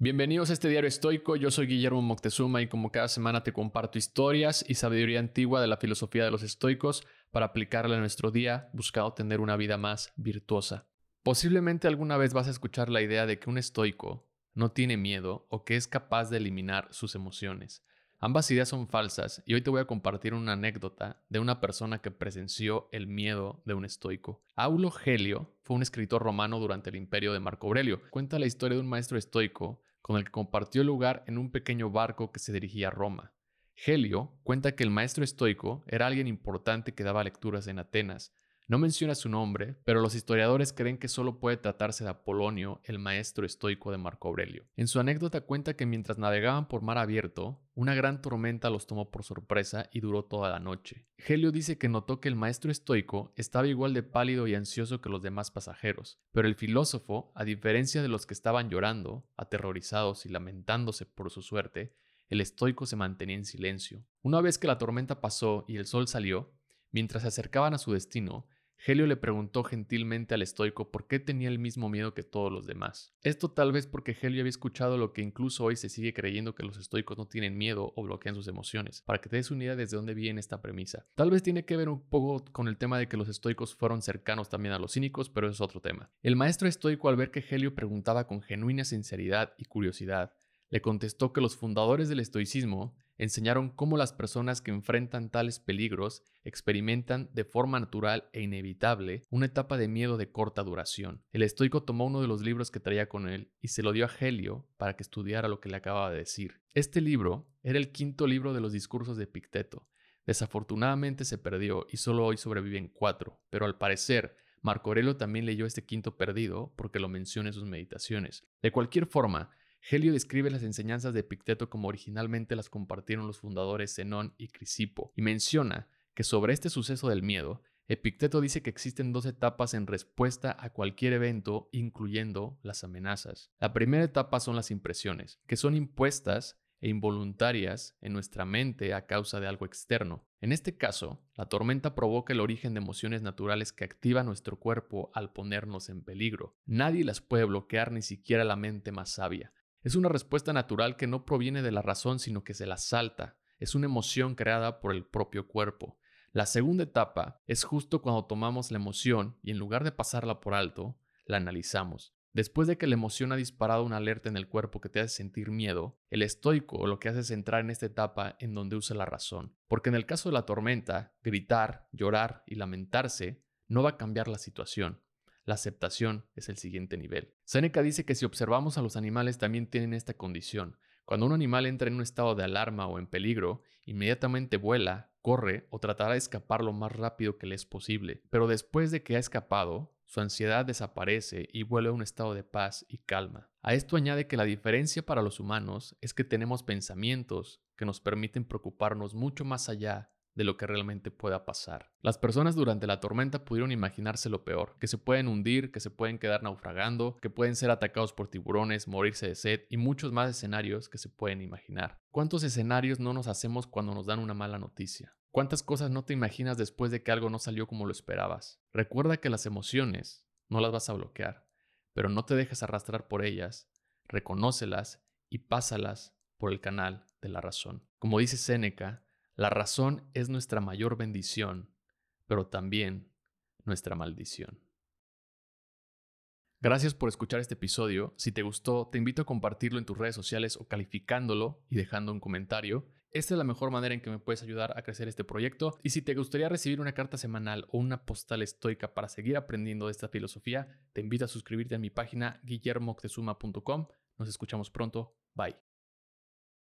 Bienvenidos a este diario estoico, yo soy Guillermo Moctezuma y como cada semana te comparto historias y sabiduría antigua de la filosofía de los estoicos para aplicarla en nuestro día buscando tener una vida más virtuosa. Posiblemente alguna vez vas a escuchar la idea de que un estoico no tiene miedo o que es capaz de eliminar sus emociones. Ambas ideas son falsas y hoy te voy a compartir una anécdota de una persona que presenció el miedo de un estoico. Aulo Gelio fue un escritor romano durante el imperio de Marco Aurelio. Cuenta la historia de un maestro estoico con el que compartió lugar en un pequeño barco que se dirigía a Roma. Gelio cuenta que el maestro estoico era alguien importante que daba lecturas en Atenas, no menciona su nombre, pero los historiadores creen que solo puede tratarse de Apolonio, el maestro estoico de Marco Aurelio. En su anécdota cuenta que mientras navegaban por mar abierto, una gran tormenta los tomó por sorpresa y duró toda la noche. Helio dice que notó que el maestro estoico estaba igual de pálido y ansioso que los demás pasajeros, pero el filósofo, a diferencia de los que estaban llorando, aterrorizados y lamentándose por su suerte, el estoico se mantenía en silencio. Una vez que la tormenta pasó y el sol salió, mientras se acercaban a su destino, Helio le preguntó gentilmente al estoico por qué tenía el mismo miedo que todos los demás. Esto tal vez porque Helio había escuchado lo que incluso hoy se sigue creyendo que los estoicos no tienen miedo o bloquean sus emociones, para que te des una idea desde dónde viene esta premisa. Tal vez tiene que ver un poco con el tema de que los estoicos fueron cercanos también a los cínicos, pero es otro tema. El maestro estoico al ver que Helio preguntaba con genuina sinceridad y curiosidad, le contestó que los fundadores del estoicismo enseñaron cómo las personas que enfrentan tales peligros experimentan de forma natural e inevitable una etapa de miedo de corta duración. El estoico tomó uno de los libros que traía con él y se lo dio a Helio para que estudiara lo que le acababa de decir. Este libro era el quinto libro de los discursos de Picteto. Desafortunadamente se perdió y solo hoy sobreviven cuatro, pero al parecer Marco Aurelio también leyó este quinto perdido porque lo menciona en sus meditaciones. De cualquier forma, Helio describe las enseñanzas de Epicteto como originalmente las compartieron los fundadores Zenón y Crisipo, y menciona que sobre este suceso del miedo, Epicteto dice que existen dos etapas en respuesta a cualquier evento, incluyendo las amenazas. La primera etapa son las impresiones, que son impuestas e involuntarias en nuestra mente a causa de algo externo. En este caso, la tormenta provoca el origen de emociones naturales que activan nuestro cuerpo al ponernos en peligro. Nadie las puede bloquear, ni siquiera la mente más sabia. Es una respuesta natural que no proviene de la razón, sino que se la salta. Es una emoción creada por el propio cuerpo. La segunda etapa es justo cuando tomamos la emoción y en lugar de pasarla por alto, la analizamos. Después de que la emoción ha disparado una alerta en el cuerpo que te hace sentir miedo, el estoico lo que hace es entrar en esta etapa en donde usa la razón. Porque en el caso de la tormenta, gritar, llorar y lamentarse no va a cambiar la situación. La aceptación es el siguiente nivel. Seneca dice que si observamos a los animales también tienen esta condición. Cuando un animal entra en un estado de alarma o en peligro, inmediatamente vuela, corre o tratará de escapar lo más rápido que le es posible. Pero después de que ha escapado, su ansiedad desaparece y vuelve a un estado de paz y calma. A esto añade que la diferencia para los humanos es que tenemos pensamientos que nos permiten preocuparnos mucho más allá de lo que realmente pueda pasar. Las personas durante la tormenta pudieron imaginarse lo peor, que se pueden hundir, que se pueden quedar naufragando, que pueden ser atacados por tiburones, morirse de sed y muchos más escenarios que se pueden imaginar. ¿Cuántos escenarios no nos hacemos cuando nos dan una mala noticia? ¿Cuántas cosas no te imaginas después de que algo no salió como lo esperabas? Recuerda que las emociones no las vas a bloquear, pero no te dejes arrastrar por ellas, reconócelas y pásalas por el canal de la razón. Como dice Séneca, la razón es nuestra mayor bendición, pero también nuestra maldición. Gracias por escuchar este episodio. Si te gustó, te invito a compartirlo en tus redes sociales o calificándolo y dejando un comentario. Esta es la mejor manera en que me puedes ayudar a crecer este proyecto. Y si te gustaría recibir una carta semanal o una postal estoica para seguir aprendiendo de esta filosofía, te invito a suscribirte a mi página guillermoctezuma.com. Nos escuchamos pronto. Bye.